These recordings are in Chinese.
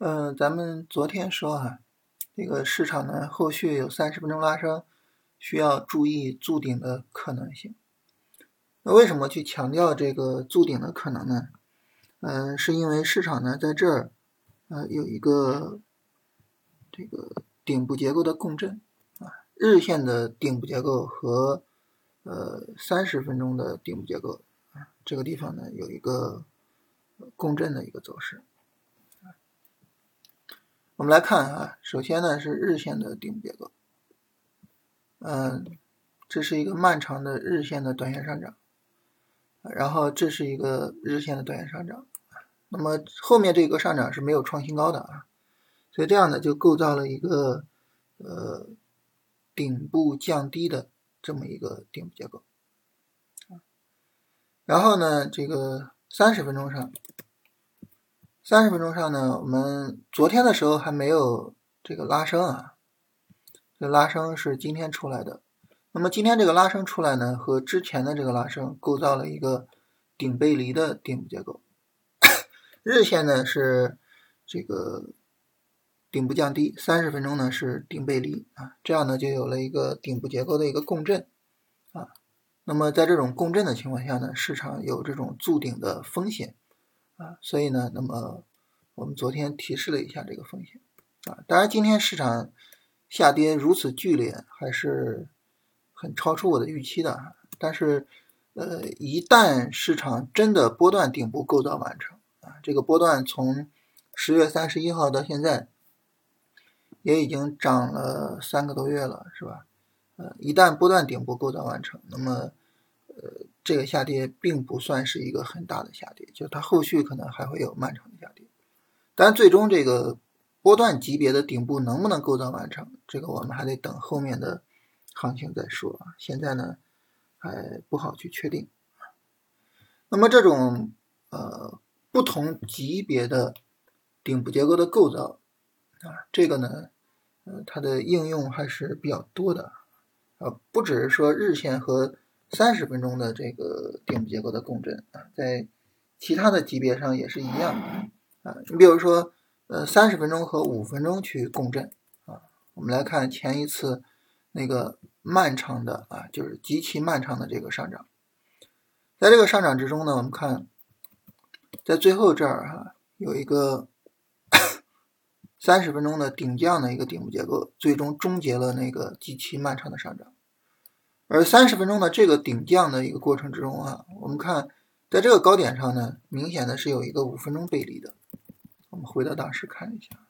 嗯，咱们昨天说哈，这个市场呢后续有三十分钟拉升，需要注意筑顶的可能性。那为什么去强调这个筑顶的可能呢？嗯，是因为市场呢在这儿，呃，有一个这个顶部结构的共振啊，日线的顶部结构和呃三十分钟的顶部结构啊，这个地方呢有一个共振的一个走势。我们来看啊，首先呢是日线的顶部结构，嗯，这是一个漫长的日线的短线上涨，然后这是一个日线的短线上涨，那么后面这个上涨是没有创新高的啊，所以这样呢就构造了一个呃顶部降低的这么一个顶部结构，然后呢这个三十分钟上。三十分钟上呢，我们昨天的时候还没有这个拉升啊，这拉升是今天出来的。那么今天这个拉升出来呢，和之前的这个拉升构造了一个顶背离的顶部结构。日线呢是这个顶部降低，三十分钟呢是顶背离啊，这样呢就有了一个顶部结构的一个共振啊。那么在这种共振的情况下呢，市场有这种筑顶的风险。啊，所以呢，那么我们昨天提示了一下这个风险啊。当然，今天市场下跌如此剧烈，还是很超出我的预期的。但是，呃，一旦市场真的波段顶部构造完成啊，这个波段从十月三十一号到现在也已经涨了三个多月了，是吧？呃，一旦波段顶部构造完成，那么，呃。这个下跌并不算是一个很大的下跌，就它后续可能还会有漫长的下跌，但最终这个波段级别的顶部能不能构造完成，这个我们还得等后面的行情再说啊。现在呢还不好去确定。那么这种呃不同级别的顶部结构的构造啊，这个呢呃它的应用还是比较多的啊，不只是说日线和。三十分钟的这个顶部结构的共振啊，在其他的级别上也是一样啊。你比如说，呃，三十分钟和五分钟去共振啊。我们来看前一次那个漫长的啊，就是极其漫长的这个上涨。在这个上涨之中呢，我们看在最后这儿哈，有一个三十分钟的顶降的一个顶部结构，最终终结了那个极其漫长的上涨。而三十分钟的这个顶降的一个过程之中啊，我们看在这个高点上呢，明显的是有一个五分钟背离的。我们回到当时看一下，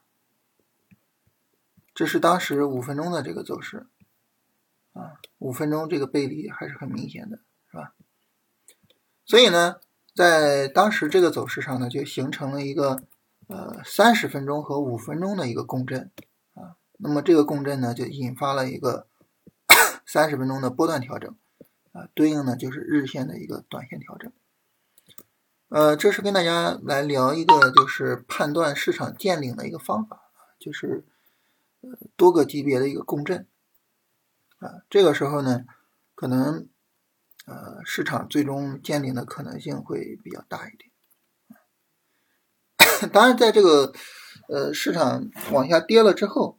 这是当时五分钟的这个走势啊，五分钟这个背离还是很明显的，是吧？所以呢，在当时这个走势上呢，就形成了一个呃三十分钟和五分钟的一个共振啊，那么这个共振呢，就引发了一个。三十分钟的波段调整，啊，对应呢就是日线的一个短线调整。呃，这是跟大家来聊一个就是判断市场见顶的一个方法，就是多个级别的一个共振，啊，这个时候呢，可能呃市场最终见顶的可能性会比较大一点。当然，在这个呃市场往下跌了之后，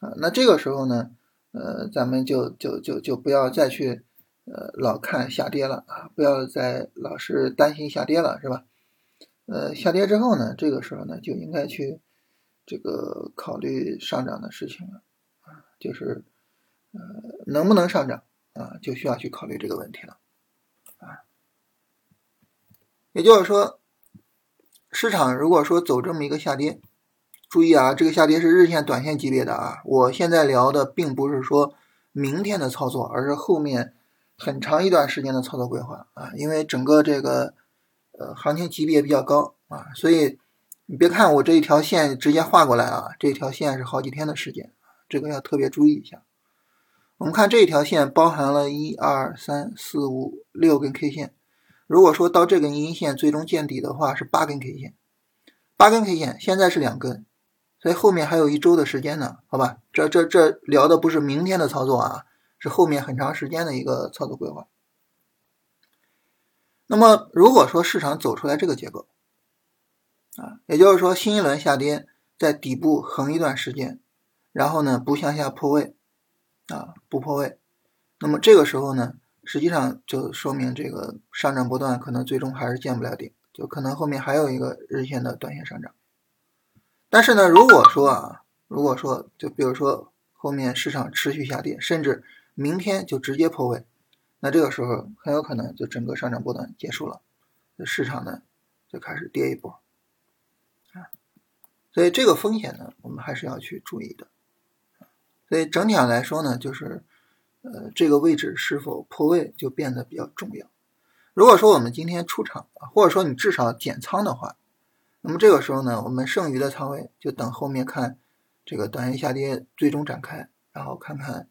啊，那这个时候呢。呃，咱们就就就就不要再去呃老看下跌了啊，不要再老是担心下跌了，是吧？呃，下跌之后呢，这个时候呢就应该去这个考虑上涨的事情了啊，就是呃能不能上涨啊，就需要去考虑这个问题了啊。也就是说，市场如果说走这么一个下跌。注意啊，这个下跌是日线、短线级别的啊。我现在聊的并不是说明天的操作，而是后面很长一段时间的操作规划啊。因为整个这个呃行情级别比较高啊，所以你别看我这一条线直接画过来啊，这条线是好几天的时间，这个要特别注意一下。我们看这一条线包含了一二三四五六根 K 线，如果说到这根阴线最终见底的话，是八根 K 线，八根 K 线现在是两根。所以后面还有一周的时间呢，好吧？这这这聊的不是明天的操作啊，是后面很长时间的一个操作规划。那么如果说市场走出来这个结构啊，也就是说新一轮下跌在底部横一段时间，然后呢不向下破位啊，不破位，那么这个时候呢，实际上就说明这个上涨波段可能最终还是见不了顶，就可能后面还有一个日线的短线上涨。但是呢，如果说啊，如果说就比如说后面市场持续下跌，甚至明天就直接破位，那这个时候很有可能就整个上涨波段结束了，市场呢就开始跌一波啊。所以这个风险呢，我们还是要去注意的。所以整体上来说呢，就是呃这个位置是否破位就变得比较重要。如果说我们今天出场，或者说你至少减仓的话，那么这个时候呢，我们剩余的仓位就等后面看这个短线下跌最终展开，然后看看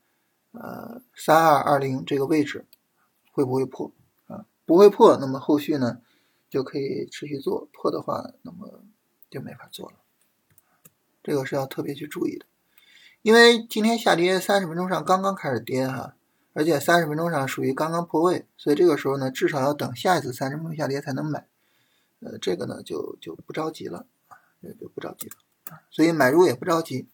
呃三二二零这个位置会不会破啊？不会破，那么后续呢就可以持续做；破的话，那么就没法做了。这个是要特别去注意的，因为今天下跌三十分钟上刚刚开始跌哈，而且三十分钟上属于刚刚破位，所以这个时候呢，至少要等下一次三十分钟下跌才能买，呃，这个呢就就不着急了啊，就不着急了啊，所以买入也不着急。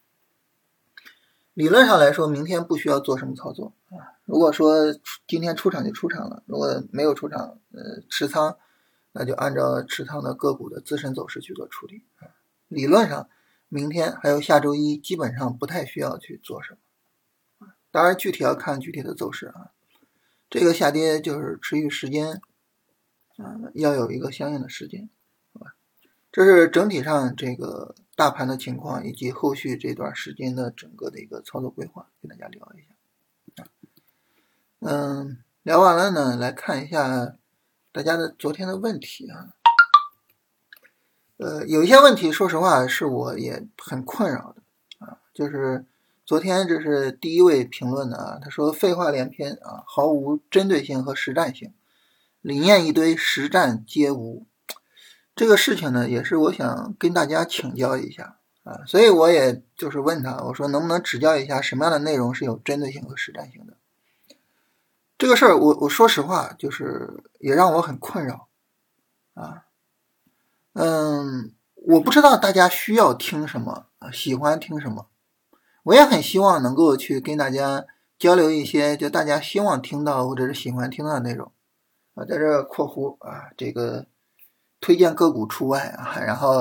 理论上来说，明天不需要做什么操作啊，如果说今天出场就出场了，如果没有出场，呃，持仓，那就按照持仓的个股的自身走势去做处理，理论上。明天还有下周一，基本上不太需要去做什么。当然，具体要看具体的走势啊。这个下跌就是持续时间，要有一个相应的时间，好吧？这是整体上这个大盘的情况，以及后续这段时间的整个的一个操作规划，跟大家聊一下。嗯，聊完了呢，来看一下大家的昨天的问题啊。呃，有一些问题，说实话是我也很困扰的啊。就是昨天这是第一位评论的啊，他说废话连篇啊，毫无针对性和实战性，理念一堆，实战皆无。这个事情呢，也是我想跟大家请教一下啊，所以我也就是问他，我说能不能指教一下什么样的内容是有针对性和实战性的？这个事儿，我我说实话，就是也让我很困扰啊。嗯，我不知道大家需要听什么，喜欢听什么，我也很希望能够去跟大家交流一些就大家希望听到或者是喜欢听到的内容啊，在这括弧啊，这个推荐个股除外啊，然后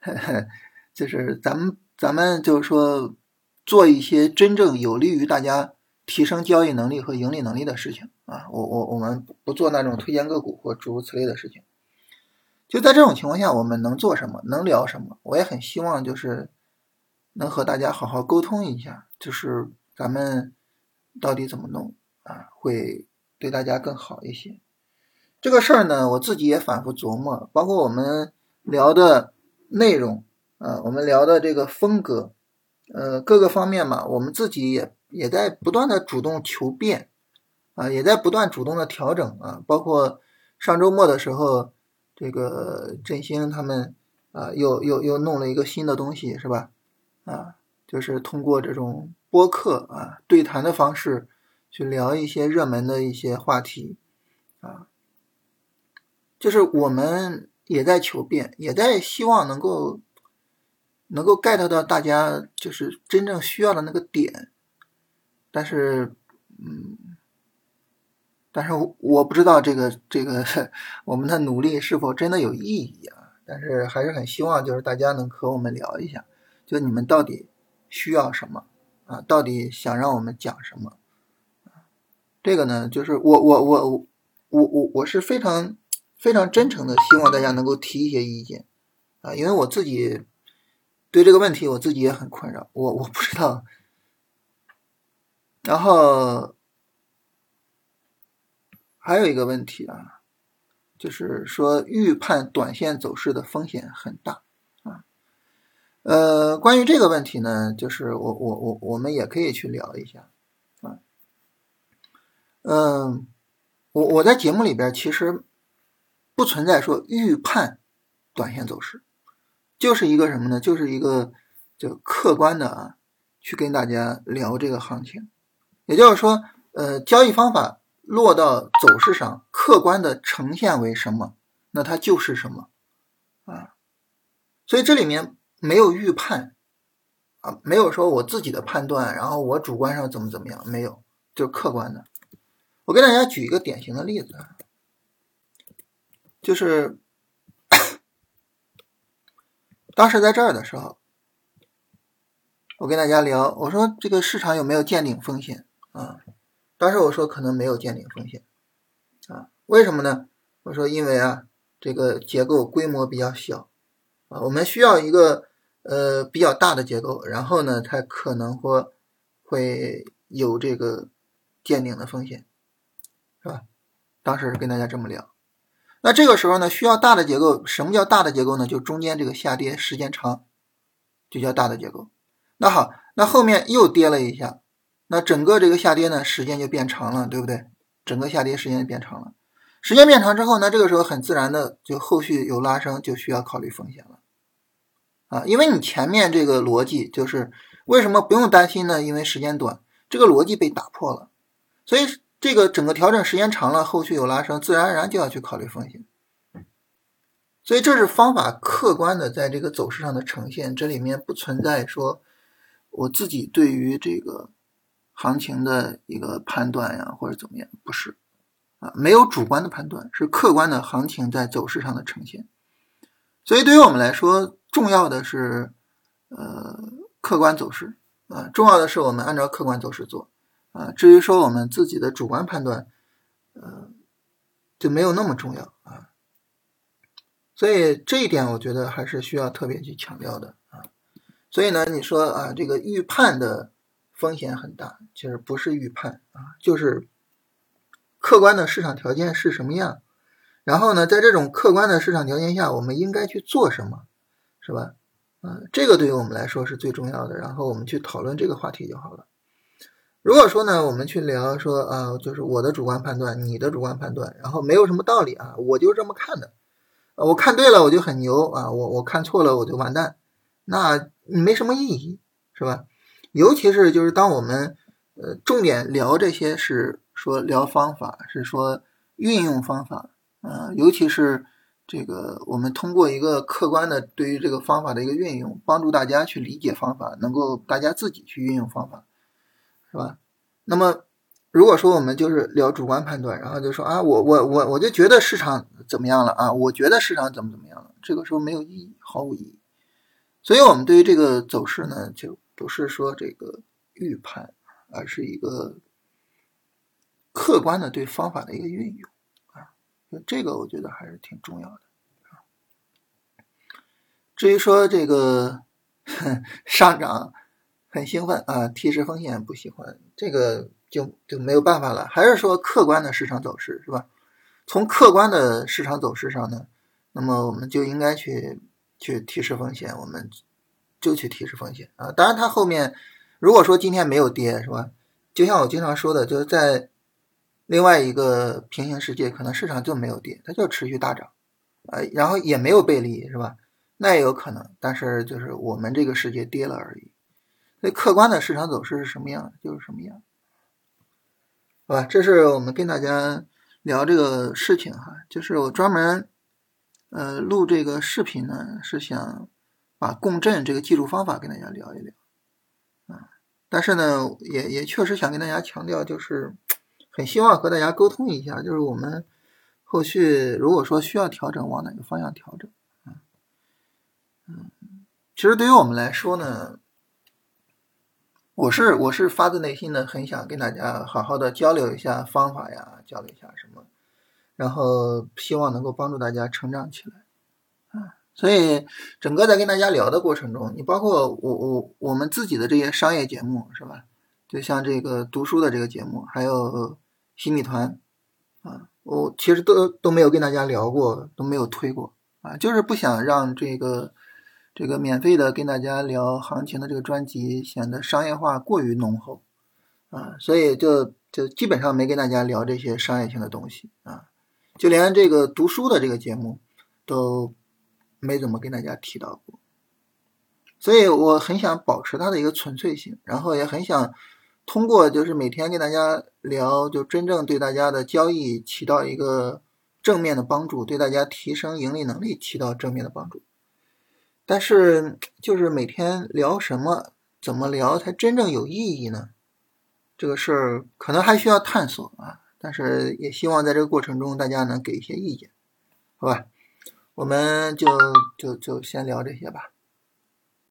呵呵就是咱们咱们就是说做一些真正有利于大家提升交易能力和盈利能力的事情啊，我我我们不做那种推荐个股或诸如此类的事情。就在这种情况下，我们能做什么？能聊什么？我也很希望就是能和大家好好沟通一下，就是咱们到底怎么弄啊，会对大家更好一些。这个事儿呢，我自己也反复琢磨，包括我们聊的内容啊，我们聊的这个风格，呃，各个方面嘛，我们自己也也在不断的主动求变啊，也在不断主动的调整啊，包括上周末的时候。这个振兴他们啊，又又又弄了一个新的东西，是吧？啊，就是通过这种播客啊对谈的方式去聊一些热门的一些话题啊，就是我们也在求变，也在希望能够能够 get 到大家就是真正需要的那个点，但是嗯。但是我不知道这个这个 我们的努力是否真的有意义啊？但是还是很希望就是大家能和我们聊一下，就你们到底需要什么啊？到底想让我们讲什么？这个呢，就是我我我我我我是非常非常真诚的希望大家能够提一些意见啊，因为我自己对这个问题我自己也很困扰，我我不知道，然后。还有一个问题啊，就是说预判短线走势的风险很大啊。呃，关于这个问题呢，就是我我我我们也可以去聊一下啊。嗯，我我在节目里边其实不存在说预判短线走势，就是一个什么呢？就是一个就客观的啊，去跟大家聊这个行情。也就是说，呃，交易方法。落到走势上，客观的呈现为什么，那它就是什么啊？所以这里面没有预判啊，没有说我自己的判断，然后我主观上怎么怎么样，没有，就客观的。我给大家举一个典型的例子啊，就是当时在这儿的时候，我跟大家聊，我说这个市场有没有见顶风险啊？当时我说可能没有见顶风险啊，为什么呢？我说因为啊，这个结构规模比较小啊，我们需要一个呃比较大的结构，然后呢才可能会会有这个见顶的风险。是吧？当时是跟大家这么聊。那这个时候呢，需要大的结构。什么叫大的结构呢？就中间这个下跌时间长，就叫大的结构。那好，那后面又跌了一下，那整个这个下跌呢，时间就变长了，对不对？整个下跌时间就变长了。时间变长之后呢，这个时候很自然的就后续有拉升，就需要考虑风险了啊。因为你前面这个逻辑就是为什么不用担心呢？因为时间短，这个逻辑被打破了，所以。这个整个调整时间长了，后续有拉升，自然而然就要去考虑风险。所以这是方法客观的在这个走势上的呈现，这里面不存在说我自己对于这个行情的一个判断呀，或者怎么样，不是啊，没有主观的判断，是客观的行情在走势上的呈现。所以对于我们来说，重要的是呃客观走势啊，重要的是我们按照客观走势做。啊，至于说我们自己的主观判断，呃，就没有那么重要啊。所以这一点我觉得还是需要特别去强调的啊。所以呢，你说啊，这个预判的风险很大，其实不是预判啊，就是客观的市场条件是什么样，然后呢，在这种客观的市场条件下，我们应该去做什么，是吧？嗯，这个对于我们来说是最重要的。然后我们去讨论这个话题就好了。如果说呢，我们去聊说啊，就是我的主观判断，你的主观判断，然后没有什么道理啊，我就这么看的，我看对了我就很牛啊，我我看错了我就完蛋，那没什么意义，是吧？尤其是就是当我们呃重点聊这些是说聊方法，是说运用方法啊，尤其是这个我们通过一个客观的对于这个方法的一个运用，帮助大家去理解方法，能够大家自己去运用方法。是吧？那么，如果说我们就是聊主观判断，然后就说啊，我我我我就觉得市场怎么样了啊？我觉得市场怎么怎么样了？这个时候没有意义，毫无意义。所以，我们对于这个走势呢，就不是说这个预判，而是一个客观的对方法的一个运用啊。就这个，我觉得还是挺重要的啊。至于说这个 上涨。很兴奋啊！提示风险不喜欢，这个就就没有办法了。还是说客观的市场走势是吧？从客观的市场走势上呢，那么我们就应该去去提示风险，我们就去提示风险啊。当然，它后面如果说今天没有跌是吧？就像我经常说的，就是在另外一个平行世界，可能市场就没有跌，它就持续大涨啊，然后也没有背离是吧？那也有可能，但是就是我们这个世界跌了而已。那客观的市场走势是什么样，就是什么样，好吧？这是我们跟大家聊这个事情哈，就是我专门呃录这个视频呢，是想把共振这个技术方法跟大家聊一聊啊。但是呢，也也确实想跟大家强调，就是很希望和大家沟通一下，就是我们后续如果说需要调整，往哪个方向调整啊？嗯，其实对于我们来说呢。我是我是发自内心的很想跟大家好好的交流一下方法呀，交流一下什么，然后希望能够帮助大家成长起来，啊，所以整个在跟大家聊的过程中，你包括我我我们自己的这些商业节目是吧？就像这个读书的这个节目，还有新米团，啊，我其实都都没有跟大家聊过，都没有推过，啊，就是不想让这个。这个免费的跟大家聊行情的这个专辑显得商业化过于浓厚啊，所以就就基本上没跟大家聊这些商业性的东西啊，就连这个读书的这个节目都没怎么跟大家提到过，所以我很想保持它的一个纯粹性，然后也很想通过就是每天跟大家聊，就真正对大家的交易起到一个正面的帮助，对大家提升盈利能力起到正面的帮助。但是就是每天聊什么，怎么聊才真正有意义呢？这个事儿可能还需要探索啊。但是也希望在这个过程中，大家能给一些意见，好吧？我们就就就先聊这些吧。